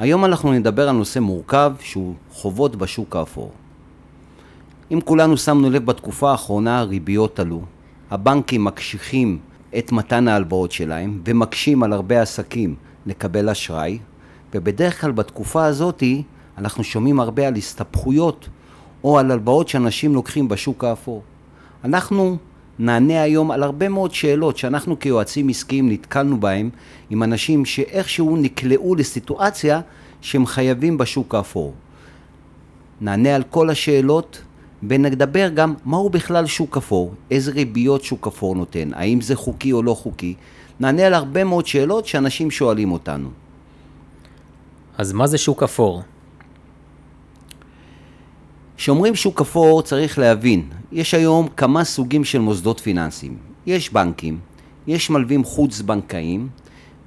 היום אנחנו נדבר על נושא מורכב שהוא חובות בשוק האפור. אם כולנו שמנו לב בתקופה האחרונה הריביות עלו, הבנקים מקשיחים את מתן ההלוואות שלהם ומקשים על הרבה עסקים לקבל אשראי ובדרך כלל בתקופה הזאתי אנחנו שומעים הרבה על הסתבכויות או על הלוואות שאנשים לוקחים בשוק האפור. אנחנו נענה היום על הרבה מאוד שאלות שאנחנו כיועצים עסקיים נתקלנו בהם עם אנשים שאיכשהו נקלעו לסיטואציה שהם חייבים בשוק האפור. נענה על כל השאלות ונדבר גם מהו בכלל שוק אפור, איזה ריביות שוק אפור נותן, האם זה חוקי או לא חוקי. נענה על הרבה מאוד שאלות שאנשים שואלים אותנו. אז מה זה שוק אפור? כשאומרים שוק אפור צריך להבין, יש היום כמה סוגים של מוסדות פיננסיים. יש בנקים, יש מלווים חוץ בנקאיים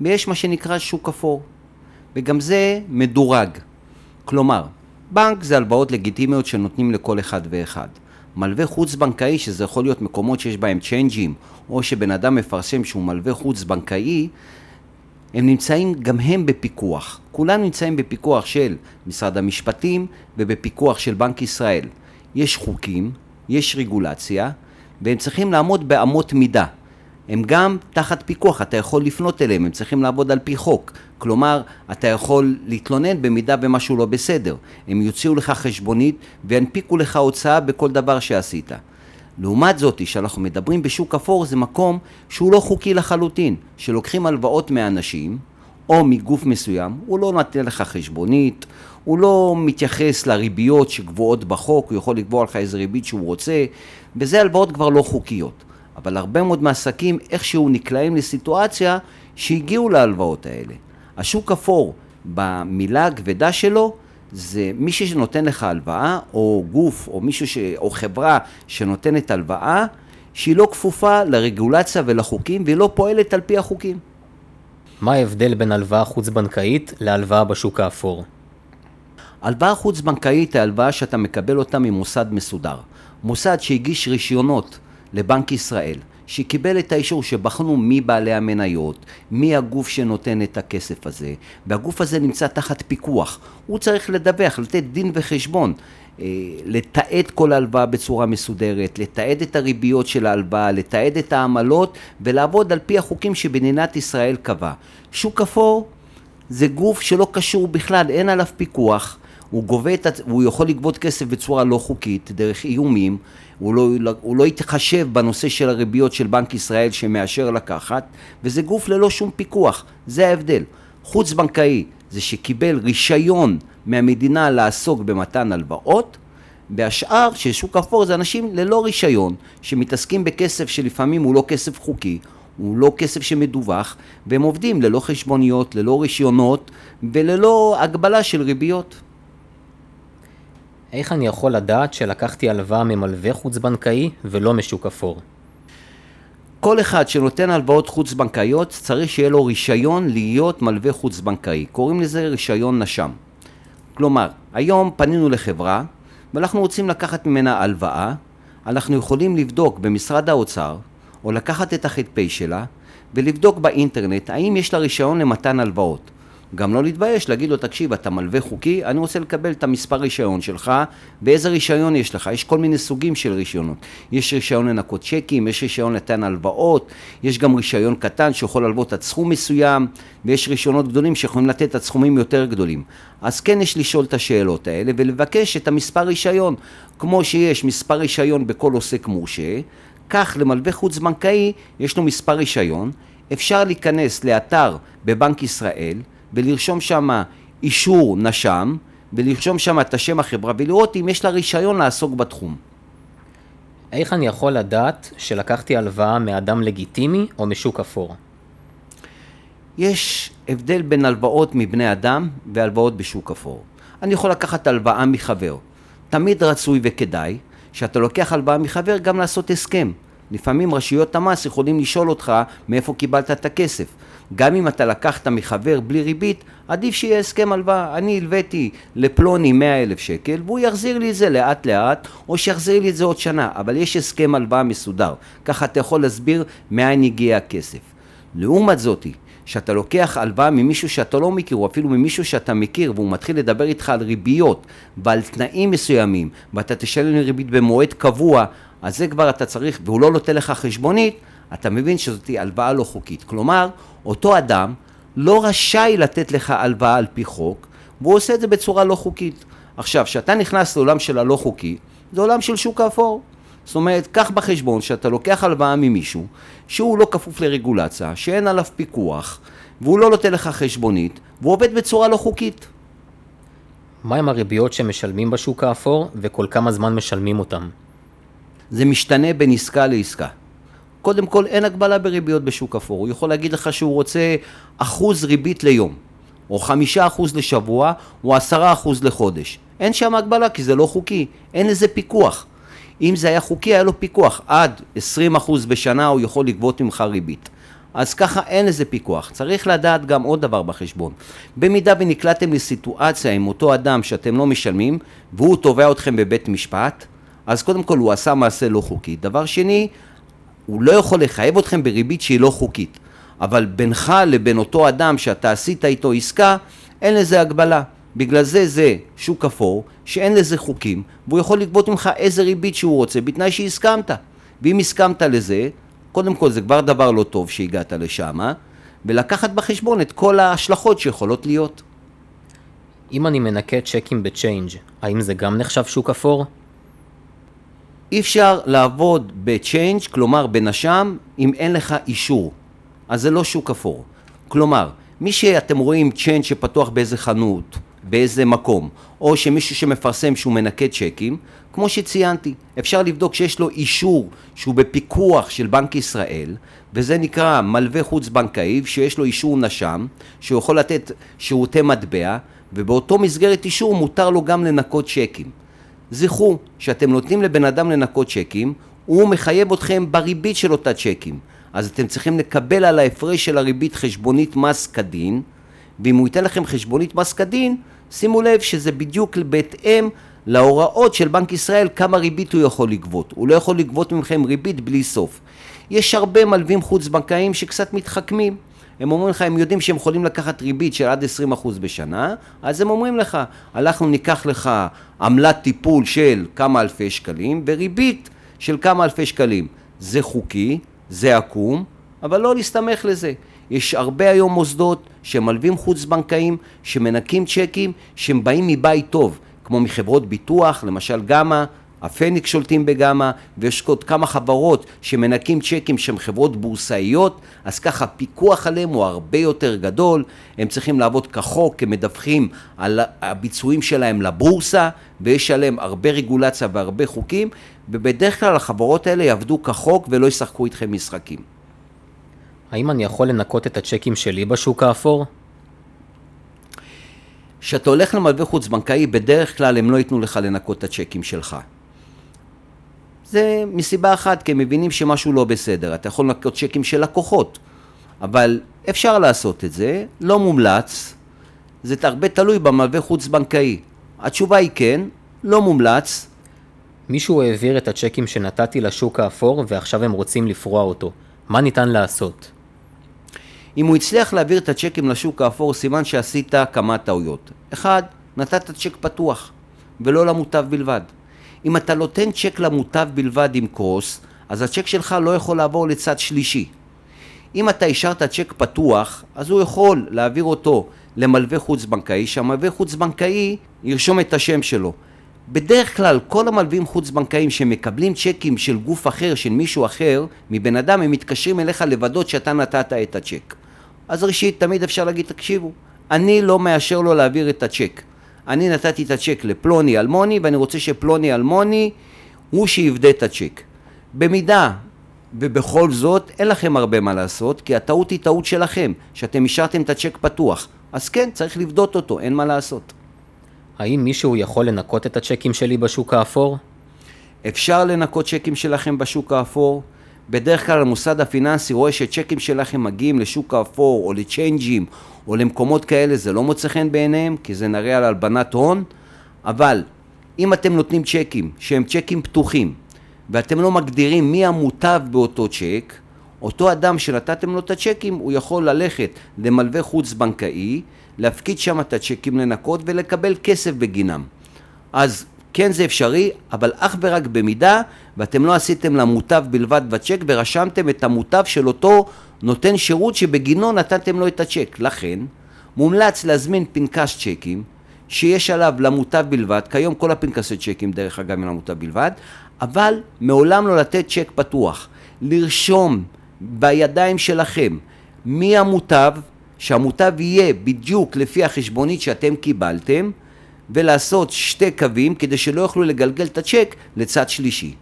ויש מה שנקרא שוק אפור. וגם זה מדורג. כלומר, בנק זה הלוואות לגיטימיות שנותנים לכל אחד ואחד. מלווה חוץ בנקאי, שזה יכול להיות מקומות שיש בהם צ'יינג'ים, או שבן אדם מפרסם שהוא מלווה חוץ בנקאי, הם נמצאים גם הם בפיקוח. כולם נמצאים בפיקוח של משרד המשפטים ובפיקוח של בנק ישראל. יש חוקים, יש רגולציה, והם צריכים לעמוד באמות מידה. הם גם תחת פיקוח, אתה יכול לפנות אליהם, הם צריכים לעבוד על פי חוק. כלומר, אתה יכול להתלונן במידה במשהו לא בסדר. הם יוציאו לך חשבונית וינפיקו לך הוצאה בכל דבר שעשית. לעומת זאת, כשאנחנו מדברים בשוק אפור, זה מקום שהוא לא חוקי לחלוטין, שלוקחים הלוואות מאנשים או מגוף מסוים, הוא לא נותן לך חשבונית, הוא לא מתייחס לריביות שקבועות בחוק, הוא יכול לקבוע לך איזה ריבית שהוא רוצה, וזה הלוואות כבר לא חוקיות. אבל הרבה מאוד מעסקים איכשהו נקלעים לסיטואציה שהגיעו להלוואות האלה. השוק אפור, במילה הכבדה שלו, זה מישהו שנותן לך הלוואה, או גוף, או מישהו, ש... או חברה שנותנת הלוואה, שהיא לא כפופה לרגולציה ולחוקים, והיא לא פועלת על פי החוקים. מה ההבדל בין הלוואה חוץ-בנקאית להלוואה בשוק האפור? הלוואה חוץ-בנקאית היא הלוואה שאתה מקבל אותה ממוסד מסודר. מוסד שהגיש רישיונות לבנק ישראל, שקיבל את האישור שבחנו מי בעלי המניות, מי הגוף שנותן את הכסף הזה, והגוף הזה נמצא תחת פיקוח. הוא צריך לדווח, לתת דין וחשבון, אה, לתעד כל הלוואה בצורה מסודרת, לתעד את הריביות של ההלוואה, לתעד את העמלות ולעבוד על פי החוקים שמדינת ישראל קבעה. שוק אפור זה גוף שלא קשור בכלל, אין עליו פיקוח. הוא גובה את, הוא יכול לגבות כסף בצורה לא חוקית, דרך איומים, הוא לא, הוא לא יתחשב בנושא של הריביות של בנק ישראל שמאשר לקחת, וזה גוף ללא שום פיקוח, זה ההבדל. חוץ בנקאי זה שקיבל רישיון מהמדינה לעסוק במתן הלוואות, והשאר של שוק אפור זה אנשים ללא רישיון, שמתעסקים בכסף שלפעמים הוא לא כסף חוקי, הוא לא כסף שמדווח, והם עובדים ללא חשבוניות, ללא רישיונות וללא הגבלה של ריביות. איך אני יכול לדעת שלקחתי הלוואה ממלווה חוץ-בנקאי ולא משוק אפור? כל אחד שנותן הלוואות חוץ-בנקאיות צריך שיהיה לו רישיון להיות מלווה חוץ-בנקאי. קוראים לזה רישיון נש"ם. כלומר, היום פנינו לחברה ואנחנו רוצים לקחת ממנה הלוואה, אנחנו יכולים לבדוק במשרד האוצר או לקחת את הח"פ שלה ולבדוק באינטרנט האם יש לה רישיון למתן הלוואות. גם לא להתבייש, להגיד לו, תקשיב, אתה מלווה חוקי, אני רוצה לקבל את המספר רישיון שלך, ואיזה רישיון יש לך? יש כל מיני סוגים של רישיונות. יש רישיון לנקות צ'קים, יש רישיון לתן הלוואות, יש גם רישיון קטן שיכול ללוות עד סכום מסוים, ויש רישיונות גדולים שיכולים לתת עד סכומים יותר גדולים. אז כן יש לשאול את השאלות האלה ולבקש את המספר רישיון. כמו שיש מספר רישיון בכל עוסק מורשה, כך למלווה חוץ בנקאי יש לו מספר רישיון, אפשר להיכנס לאתר בבנק ישראל, ולרשום שם אישור נש"ם, ולרשום שם את השם החברה, ולראות אם יש לה רישיון לעסוק בתחום. איך אני יכול לדעת שלקחתי הלוואה מאדם לגיטימי או משוק אפור? יש הבדל בין הלוואות מבני אדם והלוואות בשוק אפור. אני יכול לקחת הלוואה מחבר. תמיד רצוי וכדאי שאתה לוקח הלוואה מחבר גם לעשות הסכם. לפעמים רשויות המס יכולים לשאול אותך מאיפה קיבלת את הכסף. גם אם אתה לקחת מחבר בלי ריבית, עדיף שיהיה הסכם הלוואה. אני הלוויתי לפלוני 100 אלף שקל, והוא יחזיר לי את זה לאט לאט, או שיחזיר לי את זה עוד שנה, אבל יש הסכם הלוואה מסודר. ככה אתה יכול להסביר מאין הגיע הכסף. לעומת זאתי, שאתה לוקח הלוואה ממישהו שאתה לא מכיר, או אפילו ממישהו שאתה מכיר, והוא מתחיל לדבר איתך על ריביות ועל תנאים מסוימים, ואתה תשלם ריבית במועד קבוע, אז זה כבר אתה צריך, והוא לא נותן לך חשבונית, אתה מבין שזאת הלוואה לא חוקית. כלומר, אותו אדם לא רשאי לתת לך הלוואה על פי חוק, והוא עושה את זה בצורה לא חוקית. עכשיו, כשאתה נכנס לעולם של הלא חוקי, זה עולם של שוק האפור. זאת אומרת, קח בחשבון שאתה לוקח הלוואה ממישהו שהוא לא כפוף לרגולציה, שאין עליו פיקוח, והוא לא נותן לך חשבונית, והוא עובד בצורה לא חוקית. מהם הריביות שמשלמים בשוק האפור וכל כמה זמן משלמים אותם? זה משתנה בין עסקה לעסקה. קודם כל, אין הגבלה בריביות בשוק אפור. הוא יכול להגיד לך שהוא רוצה אחוז ריבית ליום, או חמישה אחוז לשבוע, או עשרה אחוז לחודש. אין שם הגבלה כי זה לא חוקי, אין איזה פיקוח. אם זה היה חוקי, היה לו פיקוח. עד 20 אחוז בשנה הוא יכול לגבות ממך ריבית. אז ככה אין איזה פיקוח. צריך לדעת גם עוד דבר בחשבון. במידה ונקלטתם לסיטואציה עם אותו אדם שאתם לא משלמים, והוא תובע אתכם בבית משפט, אז קודם כל הוא עשה מעשה לא חוקי. דבר שני, הוא לא יכול לחייב אתכם בריבית שהיא לא חוקית. אבל בינך לבין אותו אדם שאתה עשית איתו עסקה, אין לזה הגבלה. בגלל זה זה שוק אפור, שאין לזה חוקים, והוא יכול לגבות ממך איזה ריבית שהוא רוצה, בתנאי שהסכמת. ואם הסכמת לזה, קודם כל זה כבר דבר לא טוב שהגעת לשם, ולקחת בחשבון את כל ההשלכות שיכולות להיות. אם אני מנקה צ'קים בצ'יינג', האם זה גם נחשב שוק אפור? אי אפשר לעבוד בצ'יינג', כלומר בנש"ם, אם אין לך אישור. אז זה לא שוק אפור. כלומר, מי שאתם רואים צ'יינג' שפתוח באיזה חנות, באיזה מקום, או שמישהו שמפרסם שהוא מנקה צ'קים, כמו שציינתי, אפשר לבדוק שיש לו אישור שהוא בפיקוח של בנק ישראל, וזה נקרא מלווה חוץ בנקאי, שיש לו אישור נש"ם, שהוא יכול לתת שירותי מטבע, ובאותו מסגרת אישור מותר לו גם לנקות צ'קים. זכרו שאתם נותנים לבן אדם לנקות צ'קים, הוא מחייב אתכם בריבית של אותה צ'קים. אז אתם צריכים לקבל על ההפרש של הריבית חשבונית מס כדין, ואם הוא ייתן לכם חשבונית מס כדין, שימו לב שזה בדיוק בהתאם להוראות של בנק ישראל כמה ריבית הוא יכול לגבות. הוא לא יכול לגבות מכם ריבית בלי סוף. יש הרבה מלווים חוץ בנקאיים שקצת מתחכמים. הם אומרים לך, הם יודעים שהם יכולים לקחת ריבית של עד 20% בשנה, אז הם אומרים לך, אנחנו ניקח לך עמלת טיפול של כמה אלפי שקלים וריבית של כמה אלפי שקלים. זה חוקי, זה עקום, אבל לא להסתמך לזה. יש הרבה היום מוסדות שמלווים חוץ בנקאים, שמנקים צ'קים, שהם באים מבית טוב, כמו מחברות ביטוח, למשל גמא, הפניקס שולטים בגמא, ויש עוד כמה חברות שמנקים צ'קים שהן חברות בורסאיות, אז ככה הפיקוח עליהם הוא הרבה יותר גדול, הם צריכים לעבוד כחוק, הם מדווחים על הביצועים שלהם לבורסה, ויש עליהם הרבה רגולציה והרבה חוקים, ובדרך כלל החברות האלה יעבדו כחוק ולא ישחקו איתכם משחקים. האם אני יכול לנקות את הצ'קים שלי בשוק האפור? כשאתה הולך למלווה חוץ בנקאי, בדרך כלל הם לא ייתנו לך לנקות את הצ'קים שלך. זה מסיבה אחת, כי הם מבינים שמשהו לא בסדר. אתה יכול לנקות צ'קים של לקוחות, אבל אפשר לעשות את זה, לא מומלץ, זה הרבה תלוי במלווה חוץ בנקאי. התשובה היא כן, לא מומלץ. מישהו העביר את הצ'קים שנתתי לשוק האפור ועכשיו הם רוצים לפרוע אותו. מה ניתן לעשות? אם הוא הצליח להעביר את הצ'קים לשוק האפור, סימן שעשית כמה טעויות. אחד, נתת צ'ק פתוח, ולא למוטב בלבד. אם אתה נותן צ'ק למוטב בלבד עם קרוס, אז הצ'ק שלך לא יכול לעבור לצד שלישי. אם אתה השארת צ'ק פתוח, אז הוא יכול להעביר אותו למלווה חוץ בנקאי, שהמלווה חוץ בנקאי ירשום את השם שלו. בדרך כלל כל המלווים חוץ בנקאיים שמקבלים צ'קים של גוף אחר, של מישהו אחר, מבן אדם, הם מתקשרים אליך לוודות שאתה נתת את הצ'ק. אז ראשית, תמיד אפשר להגיד, תקשיבו, אני לא מאשר לו להעביר את הצ'ק. אני נתתי את הצ'ק לפלוני אלמוני, ואני רוצה שפלוני אלמוני הוא שיבדה את הצ'ק. במידה ובכל זאת אין לכם הרבה מה לעשות, כי הטעות היא טעות שלכם, שאתם השארתם את הצ'ק פתוח. אז כן, צריך לבדות אותו, אין מה לעשות. האם מישהו יכול לנקות את הצ'קים שלי בשוק האפור? אפשר לנקות צ'קים שלכם בשוק האפור. בדרך כלל המוסד הפיננסי רואה שצ'קים שלכם מגיעים לשוק האפור או לצ'יינג'ים או למקומות כאלה, זה לא מוצא חן בעיניהם, כי זה נראה על הלבנת הון, אבל אם אתם נותנים צ'קים שהם צ'קים פתוחים ואתם לא מגדירים מי המוטב באותו צ'ק, אותו אדם שנתתם לו את הצ'קים, הוא יכול ללכת למלווה חוץ בנקאי, להפקיד שם את הצ'קים לנקות ולקבל כסף בגינם. אז כן זה אפשרי, אבל אך ורק במידה ואתם לא עשיתם למוטב בלבד בצ'ק ורשמתם את המוטב של אותו נותן שירות שבגינו נתתם לו את הצ'ק. לכן, מומלץ להזמין פנקס צ'קים שיש עליו למוטב בלבד, כיום כל הפנקסי צ'קים דרך אגב הם למוטב בלבד, אבל מעולם לא לתת צ'ק פתוח. לרשום בידיים שלכם מי המוטב, שהמוטב יהיה בדיוק לפי החשבונית שאתם קיבלתם, ולעשות שתי קווים כדי שלא יוכלו לגלגל את הצ'ק לצד שלישי.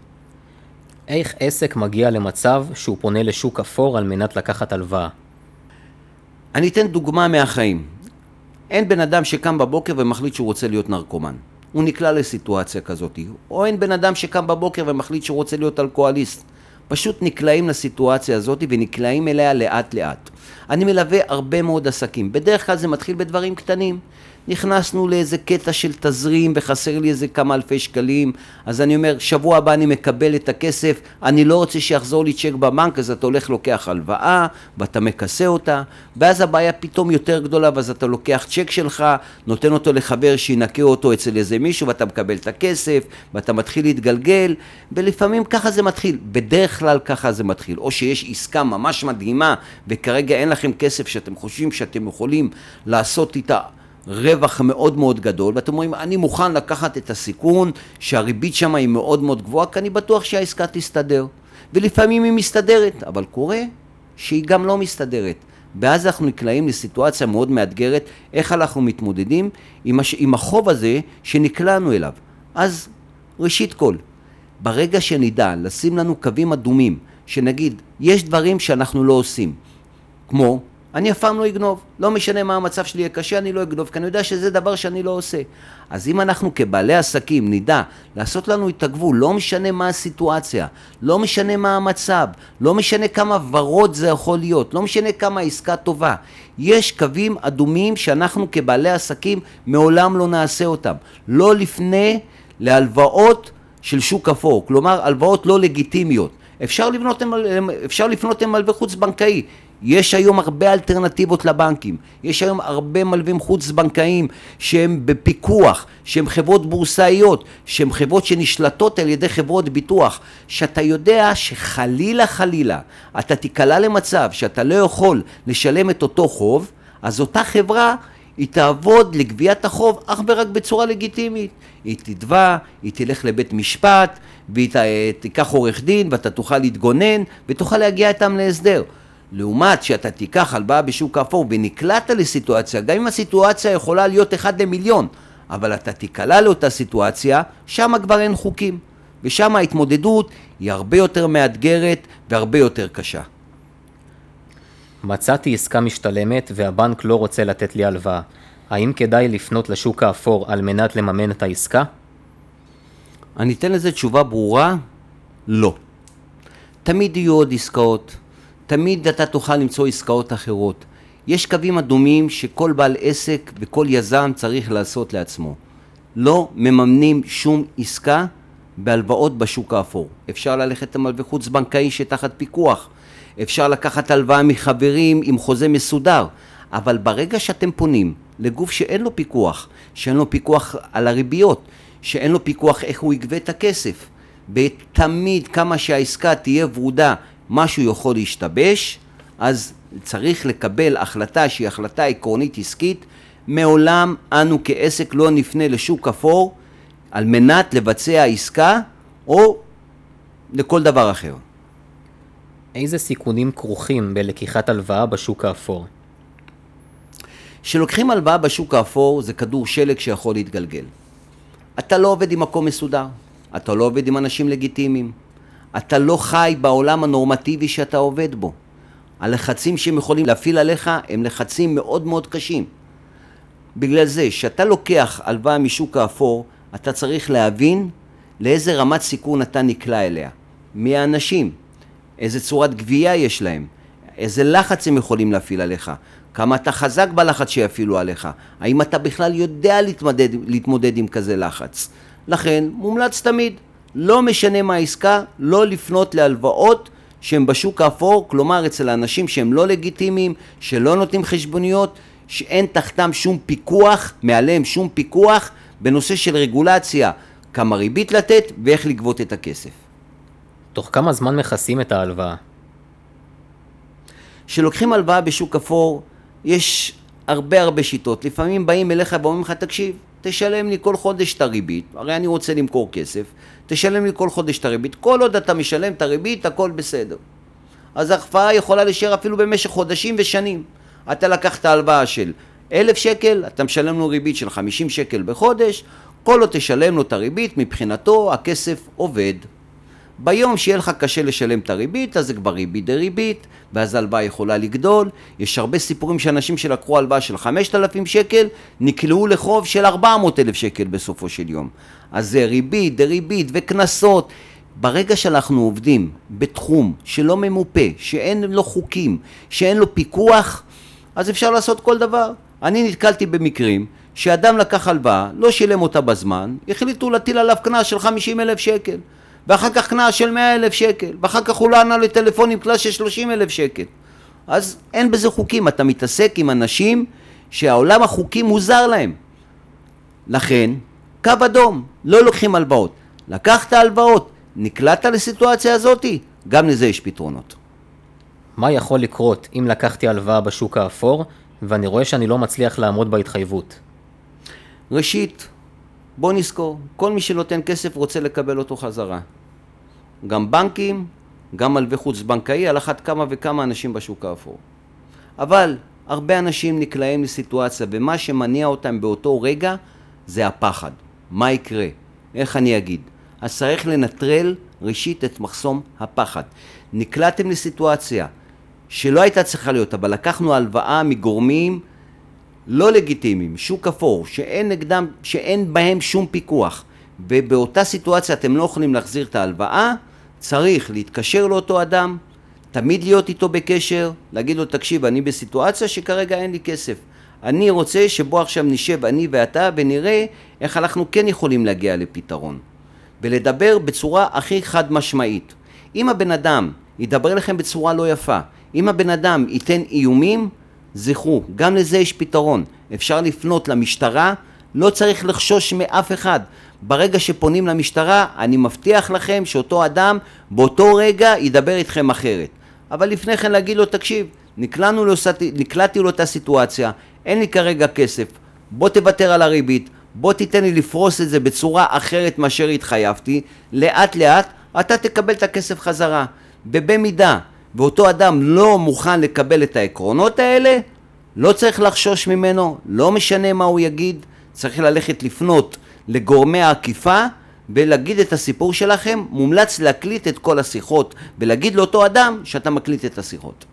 איך עסק מגיע למצב שהוא פונה לשוק אפור על מנת לקחת הלוואה? אני אתן דוגמה מהחיים. אין בן אדם שקם בבוקר ומחליט שהוא רוצה להיות נרקומן. הוא נקלע לסיטואציה כזאת. או אין בן אדם שקם בבוקר ומחליט שהוא רוצה להיות אלכוהוליסט. פשוט נקלעים לסיטואציה הזאת ונקלעים אליה לאט לאט. אני מלווה הרבה מאוד עסקים. בדרך כלל זה מתחיל בדברים קטנים. נכנסנו לאיזה קטע של תזרים וחסר לי איזה כמה אלפי שקלים, אז אני אומר, שבוע הבא אני מקבל את הכסף, אני לא רוצה שיחזור לי צ'ק בבנק, אז אתה הולך לוקח הלוואה, ואתה מכסה אותה, ואז הבעיה פתאום יותר גדולה, ואז אתה לוקח צ'ק שלך, נותן אותו לחבר שינקה אותו אצל איזה מישהו, ואתה מקבל את הכסף, ואתה מתחיל להתגלגל, ולפעמים ככה זה מתחיל, בדרך כלל ככה זה מתחיל, או שיש עסקה ממש מדהימה, וכרגע אין לכם כסף שאתם חושבים שאתם יכולים לעשות איתה רווח מאוד מאוד גדול, ואתם אומרים, אני מוכן לקחת את הסיכון שהריבית שם היא מאוד מאוד גבוהה, כי אני בטוח שהעסקה תסתדר. ולפעמים היא מסתדרת, אבל קורה שהיא גם לא מסתדרת. ואז אנחנו נקלעים לסיטואציה מאוד מאתגרת, איך אנחנו מתמודדים עם, הש... עם החוב הזה שנקלענו אליו. אז ראשית כל, ברגע שנדע לשים לנו קווים אדומים, שנגיד, יש דברים שאנחנו לא עושים, כמו אני אף פעם לא אגנוב. לא משנה מה המצב שלי יהיה קשה, אני לא אגנוב, כי אני יודע שזה דבר שאני לא עושה. אז אם אנחנו כבעלי עסקים נדע לעשות לנו את הגבול, לא משנה מה הסיטואציה, לא משנה מה המצב, לא משנה כמה ורוד זה יכול להיות, לא משנה כמה עסקה טובה, יש קווים אדומים שאנחנו כבעלי עסקים מעולם לא נעשה אותם. לא לפני להלוואות של שוק אפור, כלומר הלוואות לא לגיטימיות. אפשר, לבנות, אפשר לפנות למלווה חוץ בנקאי, יש היום הרבה אלטרנטיבות לבנקים, יש היום הרבה מלווים חוץ בנקאיים שהם בפיקוח, שהם חברות בורסאיות, שהם חברות שנשלטות על ידי חברות ביטוח, שאתה יודע שחלילה חלילה אתה תיקלע למצב שאתה לא יכול לשלם את אותו חוב, אז אותה חברה היא תעבוד לגביית החוב אך ורק בצורה לגיטימית. היא תתבע, היא תלך לבית משפט, והיא תיקח עורך דין, ואתה תוכל להתגונן, ותוכל להגיע איתם להסדר. לעומת שאתה תיקח הלוואה בשוק האפור ונקלעת לסיטואציה, גם אם הסיטואציה יכולה להיות אחד למיליון, אבל אתה תיקלע לאותה סיטואציה, שם כבר אין חוקים. ושם ההתמודדות היא הרבה יותר מאתגרת והרבה יותר קשה. מצאתי עסקה משתלמת והבנק לא רוצה לתת לי הלוואה. האם כדאי לפנות לשוק האפור על מנת לממן את העסקה? אני אתן לזה תשובה ברורה, לא. תמיד יהיו עוד עסקאות, תמיד אתה תוכל למצוא עסקאות אחרות. יש קווים אדומים שכל בעל עסק וכל יזם צריך לעשות לעצמו. לא מממנים שום עסקה בהלוואות בשוק האפור. אפשר ללכת למלווה חוץ בנקאי שתחת פיקוח. אפשר לקחת הלוואה מחברים עם חוזה מסודר. אבל ברגע שאתם פונים לגוף שאין לו פיקוח, שאין לו פיקוח על הריביות, שאין לו פיקוח איך הוא יגבה את הכסף, ותמיד כמה שהעסקה תהיה ורודה משהו יכול להשתבש, אז צריך לקבל החלטה שהיא החלטה עקרונית עסקית. מעולם אנו כעסק לא נפנה לשוק אפור על מנת לבצע עסקה או לכל דבר אחר. איזה סיכונים כרוכים בלקיחת הלוואה בשוק האפור? כשלוקחים הלוואה בשוק האפור זה כדור שלג שיכול להתגלגל. אתה לא עובד עם מקום מסודר, אתה לא עובד עם אנשים לגיטימיים, אתה לא חי בעולם הנורמטיבי שאתה עובד בו. הלחצים שהם יכולים להפעיל עליך הם לחצים מאוד מאוד קשים. בגלל זה, כשאתה לוקח הלוואה משוק האפור, אתה צריך להבין לאיזה רמת סיכון אתה נקלע אליה. מי האנשים? איזה צורת גבייה יש להם? איזה לחץ הם יכולים להפעיל עליך? כמה אתה חזק בלחץ שיפעילו עליך? האם אתה בכלל יודע להתמודד, להתמודד עם כזה לחץ? לכן, מומלץ תמיד לא משנה מה העסקה, לא לפנות להלוואות שהם בשוק האפור, כלומר אצל האנשים שהם לא לגיטימיים, שלא נותנים חשבוניות, שאין תחתם שום פיקוח, מעליהם שום פיקוח, בנושא של רגולציה, כמה ריבית לתת ואיך לגבות את הכסף. תוך כמה זמן מכסים את ההלוואה? כשלוקחים הלוואה בשוק אפור, יש הרבה הרבה שיטות. לפעמים באים אליך ואומרים לך, תקשיב, תשלם לי כל חודש את הריבית, הרי אני רוצה למכור כסף, תשלם לי כל חודש את הריבית, כל עוד אתה משלם את הריבית, הכל בסדר. אז ההקפאה יכולה להישאר אפילו במשך חודשים ושנים. אתה לקחת הלוואה של אלף שקל, אתה משלם לו ריבית של חמישים שקל בחודש, כל עוד תשלם לו את הריבית, מבחינתו הכסף עובד. ביום שיהיה לך קשה לשלם את הריבית, אז זה כבר ריבית דריבית, ואז ההלוואה יכולה לגדול. יש הרבה סיפורים שאנשים שלקחו הלוואה של 5,000 שקל, נקלעו לחוב של 400,000 שקל בסופו של יום. אז זה ריבית דריבית וקנסות. ברגע שאנחנו עובדים בתחום שלא ממופה, שאין לו חוקים, שאין לו פיקוח, אז אפשר לעשות כל דבר. אני נתקלתי במקרים שאדם לקח הלוואה, לא שילם אותה בזמן, החליטו להטיל עליו קנס של 50 אלף שקל. ואחר כך קנס של 100 אלף שקל, ואחר כך הוא לא ענה לטלפון עם קנס של 30 אלף שקל. אז אין בזה חוקים, אתה מתעסק עם אנשים שהעולם החוקי מוזר להם. לכן, קו אדום, לא לוקחים הלוואות. לקחת הלוואות, נקלעת לסיטואציה הזאתי, גם לזה יש פתרונות. מה יכול לקרות אם לקחתי הלוואה בשוק האפור, ואני רואה שאני לא מצליח לעמוד בהתחייבות? ראשית, בוא נזכור, כל מי שנותן כסף רוצה לקבל אותו חזרה. גם בנקים, גם מלווה חוץ בנקאי, על אחת כמה וכמה אנשים בשוק האפור. אבל הרבה אנשים נקלעים לסיטואציה, ומה שמניע אותם באותו רגע זה הפחד. מה יקרה? איך אני אגיד? אז צריך לנטרל ראשית את מחסום הפחד. נקלעתם לסיטואציה שלא הייתה צריכה להיות, אבל לקחנו הלוואה מגורמים לא לגיטימיים, שוק אפור, שאין נגדם, שאין בהם שום פיקוח, ובאותה סיטואציה אתם לא יכולים להחזיר את ההלוואה, צריך להתקשר לאותו אדם, תמיד להיות איתו בקשר, להגיד לו, תקשיב, אני בסיטואציה שכרגע אין לי כסף. אני רוצה שבוא עכשיו נשב אני ואתה ונראה איך אנחנו כן יכולים להגיע לפתרון. ולדבר בצורה הכי חד משמעית. אם הבן אדם ידבר לכם בצורה לא יפה, אם הבן אדם ייתן איומים, זכרו, גם לזה יש פתרון. אפשר לפנות למשטרה, לא צריך לחשוש מאף אחד. ברגע שפונים למשטרה, אני מבטיח לכם שאותו אדם באותו רגע ידבר איתכם אחרת. אבל לפני כן להגיד לו, תקשיב, נקלענו לאוסת, נקלעתי לאותה סיטואציה, אין לי כרגע כסף, בוא תוותר על הריבית, בוא תיתן לי לפרוס את זה בצורה אחרת מאשר התחייבתי, לאט לאט אתה תקבל את הכסף חזרה. ובמידה ואותו אדם לא מוכן לקבל את העקרונות האלה, לא צריך לחשוש ממנו, לא משנה מה הוא יגיד, צריך ללכת לפנות לגורמי האכיפה ולהגיד את הסיפור שלכם, מומלץ להקליט את כל השיחות ולהגיד לאותו אדם שאתה מקליט את השיחות.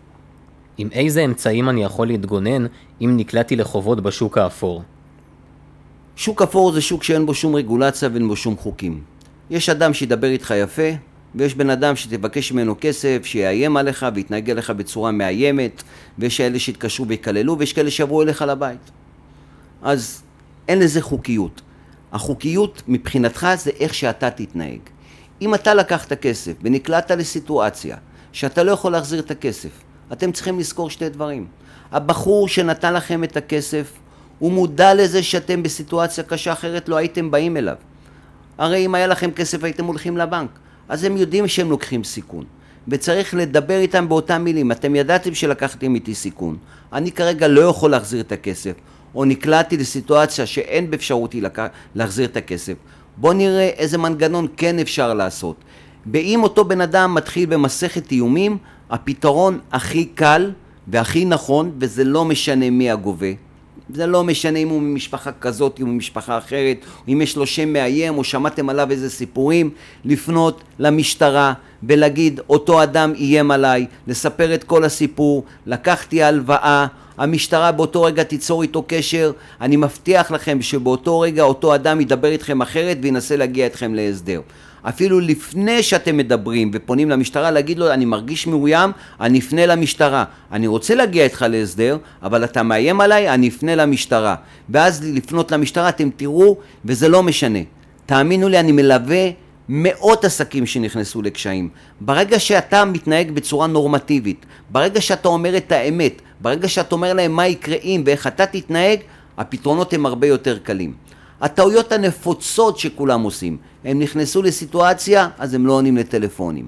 עם איזה אמצעים אני יכול להתגונן אם נקלעתי לחובות בשוק האפור? שוק אפור זה שוק שאין בו שום רגולציה ואין בו שום חוקים. יש אדם שידבר איתך יפה, ויש בן אדם שתבקש ממנו כסף, שיאיים עליך ויתנהג אליך בצורה מאיימת, ויש כאלה שיתקשרו ויקללו, ויש כאלה שיבואו אליך לבית. אז אין לזה חוקיות. החוקיות מבחינתך זה איך שאתה תתנהג. אם אתה לקחת כסף ונקלעת לסיטואציה שאתה לא יכול להחזיר את הכסף, אתם צריכים לזכור שתי דברים. הבחור שנתן לכם את הכסף, הוא מודע לזה שאתם בסיטואציה קשה אחרת לא הייתם באים אליו. הרי אם היה לכם כסף הייתם הולכים לבנק. אז הם יודעים שהם לוקחים סיכון. וצריך לדבר איתם באותם מילים. אתם ידעתם שלקחתם איתי סיכון. אני כרגע לא יכול להחזיר את הכסף. או נקלעתי לסיטואציה שאין באפשרותי לק... להחזיר את הכסף. בואו נראה איזה מנגנון כן אפשר לעשות. ואם אותו בן אדם מתחיל במסכת איומים, הפתרון הכי קל והכי נכון, וזה לא משנה מי הגובה, זה לא משנה אם הוא ממשפחה כזאת, אם הוא ממשפחה אחרת, אם יש לו שם מאיים, או שמעתם עליו איזה סיפורים, לפנות למשטרה ולהגיד, אותו אדם איים עליי, לספר את כל הסיפור, לקחתי הלוואה, המשטרה באותו רגע תיצור איתו קשר, אני מבטיח לכם שבאותו רגע אותו אדם ידבר איתכם אחרת וינסה להגיע איתכם להסדר. אפילו לפני שאתם מדברים ופונים למשטרה להגיד לו אני מרגיש מאוים, אני אפנה למשטרה. אני רוצה להגיע איתך להסדר, אבל אתה מאיים עליי, אני אפנה למשטרה. ואז לפנות למשטרה אתם תראו, וזה לא משנה. תאמינו לי, אני מלווה מאות עסקים שנכנסו לקשיים. ברגע שאתה מתנהג בצורה נורמטיבית, ברגע שאתה אומר את האמת, ברגע שאתה אומר להם מה יקרה אם ואיך אתה תתנהג, הפתרונות הם הרבה יותר קלים. הטעויות הנפוצות שכולם עושים, הם נכנסו לסיטואציה, אז הם לא עונים לטלפונים.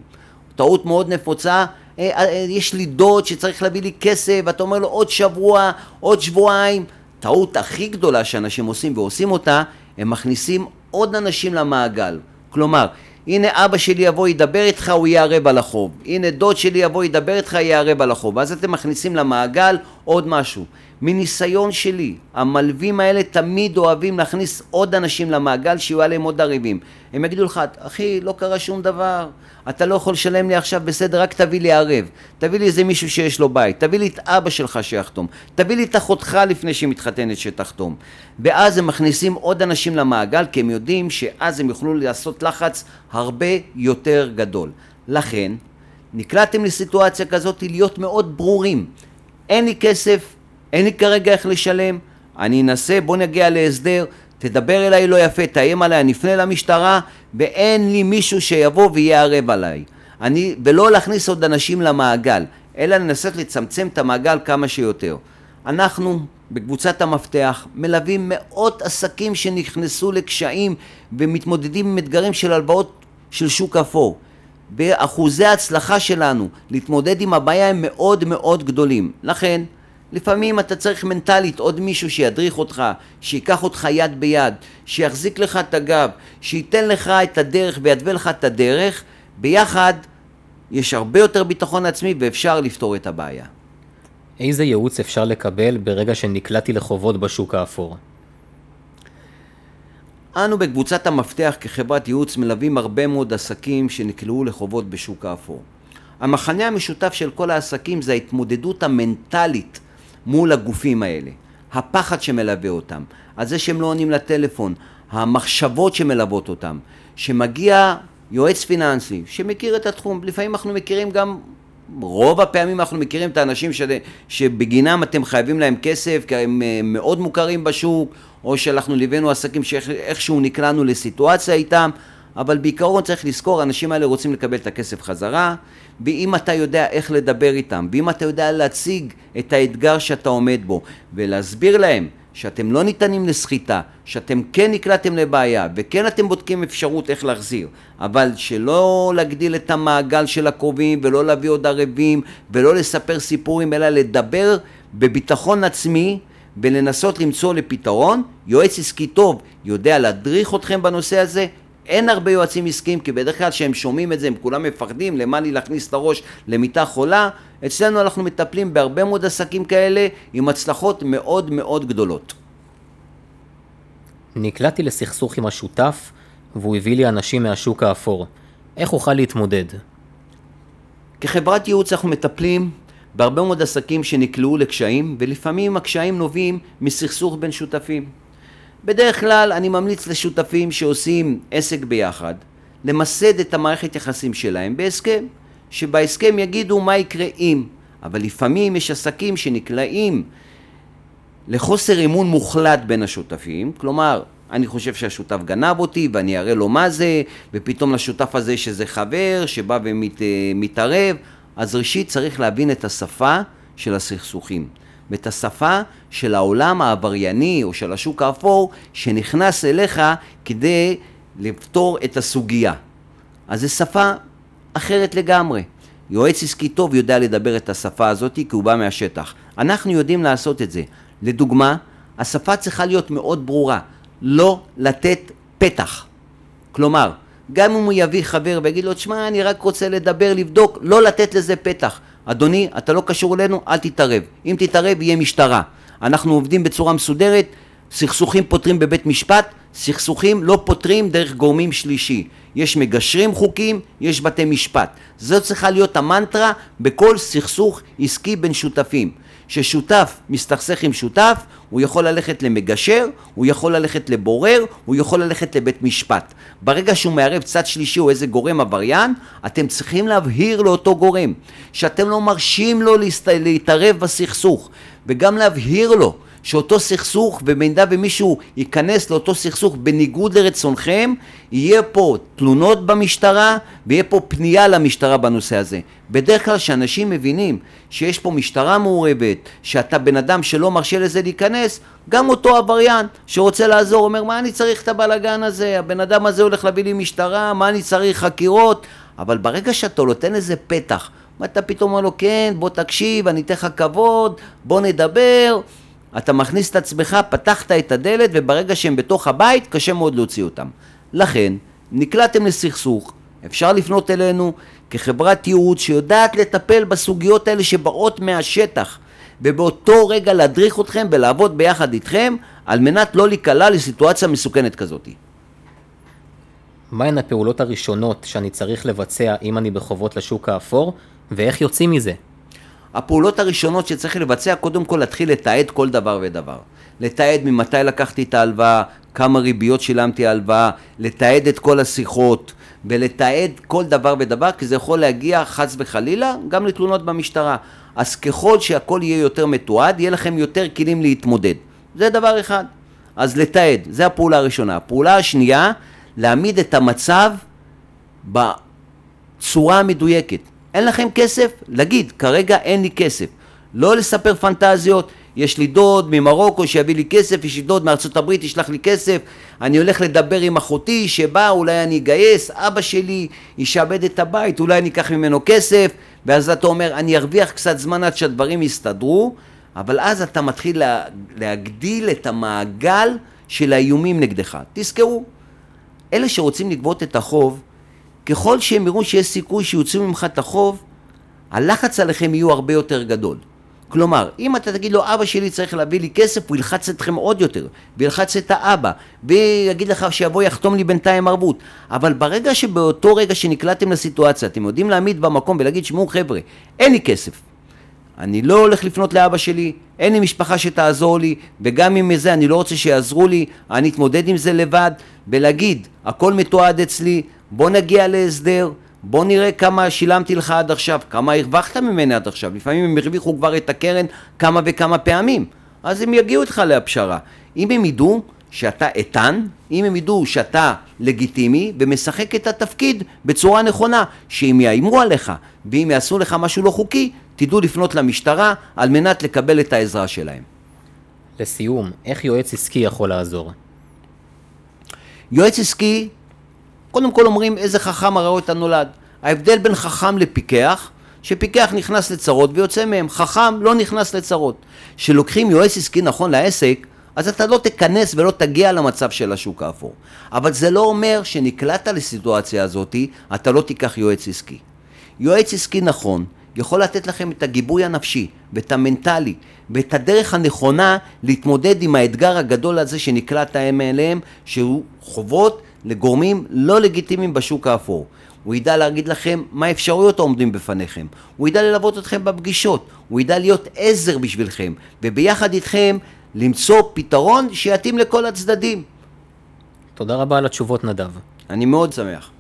טעות מאוד נפוצה, אה, אה, יש לי דוד שצריך להביא לי כסף, ואתה אומר לו עוד שבוע, עוד שבועיים. טעות הכי גדולה שאנשים עושים ועושים אותה, הם מכניסים עוד אנשים למעגל. כלומר, הנה אבא שלי יבוא ידבר איתך, הוא יהיה ערב על החוב. הנה דוד שלי יבוא ידבר איתך, יהיה ערב על החוב. ואז אתם מכניסים למעגל עוד משהו. מניסיון שלי, המלווים האלה תמיד אוהבים להכניס עוד אנשים למעגל שיהיו עליהם עוד ערבים. הם יגידו לך, אחי, לא קרה שום דבר, אתה לא יכול לשלם לי עכשיו, בסדר, רק תביא לי ערב. תביא לי איזה מישהו שיש לו בית, תביא לי את אבא שלך שיחתום, תביא לי את אחותך לפני שהיא מתחתנת שתחתום. ואז הם מכניסים עוד אנשים למעגל, כי הם יודעים שאז הם יוכלו לעשות לחץ הרבה יותר גדול. לכן, נקלעתם לסיטואציה כזאת להיות מאוד ברורים. אין לי כסף, אין לי כרגע איך לשלם, אני אנסה, בוא נגיע להסדר, תדבר אליי לא יפה, תאיים עליי, אני אפנה למשטרה, ואין לי מישהו שיבוא ויהיה ערב עליי. אני, ולא להכניס עוד אנשים למעגל, אלא לנסות לצמצם את המעגל כמה שיותר. אנחנו, בקבוצת המפתח, מלווים מאות עסקים שנכנסו לקשיים ומתמודדים עם אתגרים של הלוואות של שוק אפור. באחוזי ההצלחה שלנו להתמודד עם הבעיה הם מאוד מאוד גדולים. לכן, לפעמים אתה צריך מנטלית עוד מישהו שידריך אותך, שיקח אותך יד ביד, שיחזיק לך את הגב, שייתן לך את הדרך ויתווה לך את הדרך, ביחד יש הרבה יותר ביטחון עצמי ואפשר לפתור את הבעיה. איזה ייעוץ אפשר לקבל ברגע שנקלעתי לחובות בשוק האפור? אנו בקבוצת המפתח כחברת ייעוץ מלווים הרבה מאוד עסקים שנקלעו לחובות בשוק האפור. המחנה המשותף של כל העסקים זה ההתמודדות המנטלית מול הגופים האלה. הפחד שמלווה אותם, על זה שהם לא עונים לטלפון, המחשבות שמלוות אותם, שמגיע יועץ פיננסי שמכיר את התחום, לפעמים אנחנו מכירים גם, רוב הפעמים אנחנו מכירים את האנשים ש... שבגינם אתם חייבים להם כסף, כי הם אה, מאוד מוכרים בשוק, או שאנחנו ליווינו עסקים שאיכשהו נקלענו לסיטואציה איתם, אבל בעיקרון צריך לזכור, האנשים האלה רוצים לקבל את הכסף חזרה, ואם אתה יודע איך לדבר איתם, ואם אתה יודע להציג את האתגר שאתה עומד בו, ולהסביר להם שאתם לא ניתנים לסחיטה, שאתם כן נקלעתם לבעיה, וכן אתם בודקים אפשרות איך להחזיר, אבל שלא להגדיל את המעגל של הקרובים, ולא להביא עוד ערבים, ולא לספר סיפורים, אלא לדבר בביטחון עצמי, ולנסות למצוא לפתרון. יועץ עסקי טוב יודע להדריך אתכם בנושא הזה, אין הרבה יועצים עסקיים, כי בדרך כלל כשהם שומעים את זה הם כולם מפחדים, למה לי להכניס את הראש למיטה חולה. אצלנו אנחנו מטפלים בהרבה מאוד עסקים כאלה עם הצלחות מאוד מאוד גדולות. נקלעתי לסכסוך עם השותף והוא הביא לי אנשים מהשוק האפור. איך אוכל להתמודד? כחברת ייעוץ אנחנו מטפלים בהרבה מאוד עסקים שנקלעו לקשיים ולפעמים הקשיים נובעים מסכסוך בין שותפים. בדרך כלל אני ממליץ לשותפים שעושים עסק ביחד למסד את המערכת יחסים שלהם בהסכם, שבהסכם יגידו מה יקרה אם, אבל לפעמים יש עסקים שנקלעים לחוסר אמון מוחלט בין השותפים, כלומר אני חושב שהשותף גנב אותי ואני אראה לו מה זה, ופתאום לשותף הזה שזה חבר שבא ומתערב, אז ראשית צריך להבין את השפה של הסכסוכים. ואת השפה של העולם העברייני או של השוק האפור שנכנס אליך כדי לפתור את הסוגיה. אז זו שפה אחרת לגמרי. יועץ עסקי טוב יודע לדבר את השפה הזאת כי הוא בא מהשטח. אנחנו יודעים לעשות את זה. לדוגמה, השפה צריכה להיות מאוד ברורה, לא לתת פתח. כלומר, גם אם הוא יביא חבר ויגיד לו, תשמע, אני רק רוצה לדבר, לבדוק, לא לתת לזה פתח. אדוני, אתה לא קשור אלינו, אל תתערב. אם תתערב, יהיה משטרה. אנחנו עובדים בצורה מסודרת, סכסוכים פותרים בבית משפט, סכסוכים לא פותרים דרך גורמים שלישי. יש מגשרים חוקיים, יש בתי משפט. זו צריכה להיות המנטרה בכל סכסוך עסקי בין שותפים. ששותף מסתכסך עם שותף, הוא יכול ללכת למגשר, הוא יכול ללכת לבורר, הוא יכול ללכת לבית משפט. ברגע שהוא מערב צד שלישי או איזה גורם עבריין, אתם צריכים להבהיר לאותו גורם שאתם לא מרשים לו להתערב בסכסוך, וגם להבהיר לו שאותו סכסוך, במידה ומישהו ייכנס לאותו סכסוך בניגוד לרצונכם, יהיה פה תלונות במשטרה ויהיה פה פנייה למשטרה בנושא הזה. בדרך כלל כשאנשים מבינים שיש פה משטרה מעורבת, שאתה בן אדם שלא מרשה לזה להיכנס, גם אותו עבריין שרוצה לעזור אומר מה אני צריך את הבלגן הזה, הבן אדם הזה הולך להביא לי משטרה, מה אני צריך חקירות, אבל ברגע שאתה נותן איזה פתח ואתה פתאום אומר לו, כן, בוא תקשיב, אני אתן לך כבוד, בוא נדבר. אתה מכניס את עצמך, פתחת את הדלת, וברגע שהם בתוך הבית, קשה מאוד להוציא אותם. לכן, נקלעתם לסכסוך, אפשר לפנות אלינו כחברת ייעוץ שיודעת לטפל בסוגיות האלה שבאות מהשטח, ובאותו רגע להדריך אתכם ולעבוד ביחד איתכם, על מנת לא להיקלע לסיטואציה מסוכנת כזאת. מהן הפעולות הראשונות שאני צריך לבצע אם אני בחובות לשוק האפור, ואיך יוצאים מזה? הפעולות הראשונות שצריך לבצע, קודם כל להתחיל לתעד כל דבר ודבר. לתעד ממתי לקחתי את ההלוואה, כמה ריביות שילמתי ההלוואה, לתעד את כל השיחות, ולתעד כל דבר ודבר, כי זה יכול להגיע חס וחלילה גם לתלונות במשטרה. אז ככל שהכל יהיה יותר מתועד, יהיה לכם יותר כלים להתמודד. זה דבר אחד. אז לתעד, זה הפעולה הראשונה. הפעולה השנייה, להעמיד את המצב בצורה המדויקת. אין לכם כסף? להגיד, כרגע אין לי כסף. לא לספר פנטזיות, יש לי דוד ממרוקו שיביא לי כסף, יש לי דוד מארצות הברית ישלח לי כסף, אני הולך לדבר עם אחותי שבאה, אולי אני אגייס, אבא שלי ישעבד את הבית, אולי אני אקח ממנו כסף, ואז אתה אומר, אני ארוויח קצת זמן עד שהדברים יסתדרו, אבל אז אתה מתחיל לה, להגדיל את המעגל של האיומים נגדך. תזכרו, אלה שרוצים לגבות את החוב, ככל שהם יראו שיש סיכוי שיוציאו ממך את החוב, הלחץ עליכם יהיו הרבה יותר גדול. כלומר, אם אתה תגיד לו, אבא שלי צריך להביא לי כסף, הוא ילחץ אתכם עוד יותר, וילחץ את האבא, ויגיד לך שיבוא יחתום לי בינתיים ערבות. אבל ברגע שבאותו רגע שנקלעתם לסיטואציה, אתם יודעים להעמיד במקום ולהגיד, שמעו חבר'ה, אין לי כסף. אני לא הולך לפנות לאבא שלי, אין לי משפחה שתעזור לי, וגם עם זה אני לא רוצה שיעזרו לי, אני אתמודד עם זה לבד, ולהגיד, הכל מתועד אצלי, בוא נגיע להסדר, בוא נראה כמה שילמתי לך עד עכשיו, כמה הרווחת ממני עד עכשיו, לפעמים הם הרוויחו כבר את הקרן כמה וכמה פעמים, אז הם יגיעו איתך להפשרה. אם הם ידעו שאתה איתן, אם הם ידעו שאתה לגיטימי ומשחק את התפקיד בצורה נכונה, שאם יאיימו עליך ואם יעשו לך משהו לא חוקי, תדעו לפנות למשטרה על מנת לקבל את העזרה שלהם. לסיום, איך יועץ עסקי יכול לעזור? יועץ עסקי קודם כל אומרים איזה חכם הראו את הנולד. ההבדל בין חכם לפיקח, שפיקח נכנס לצרות ויוצא מהם, חכם לא נכנס לצרות. כשלוקחים יועץ עסקי נכון לעסק, אז אתה לא תיכנס ולא תגיע למצב של השוק האפור. אבל זה לא אומר שנקלעת לסיטואציה הזאת, אתה לא תיקח יועץ עסקי. יועץ עסקי נכון יכול לתת לכם את הגיבוי הנפשי ואת המנטלי ואת הדרך הנכונה להתמודד עם האתגר הגדול הזה שנקלעתם אליהם, שהוא חובות לגורמים לא לגיטימיים בשוק האפור. הוא ידע להגיד לכם מה האפשרויות העומדים בפניכם, הוא ידע ללוות אתכם בפגישות, הוא ידע להיות עזר בשבילכם, וביחד איתכם למצוא פתרון שיתאים לכל הצדדים. תודה רבה על התשובות נדב. אני מאוד שמח.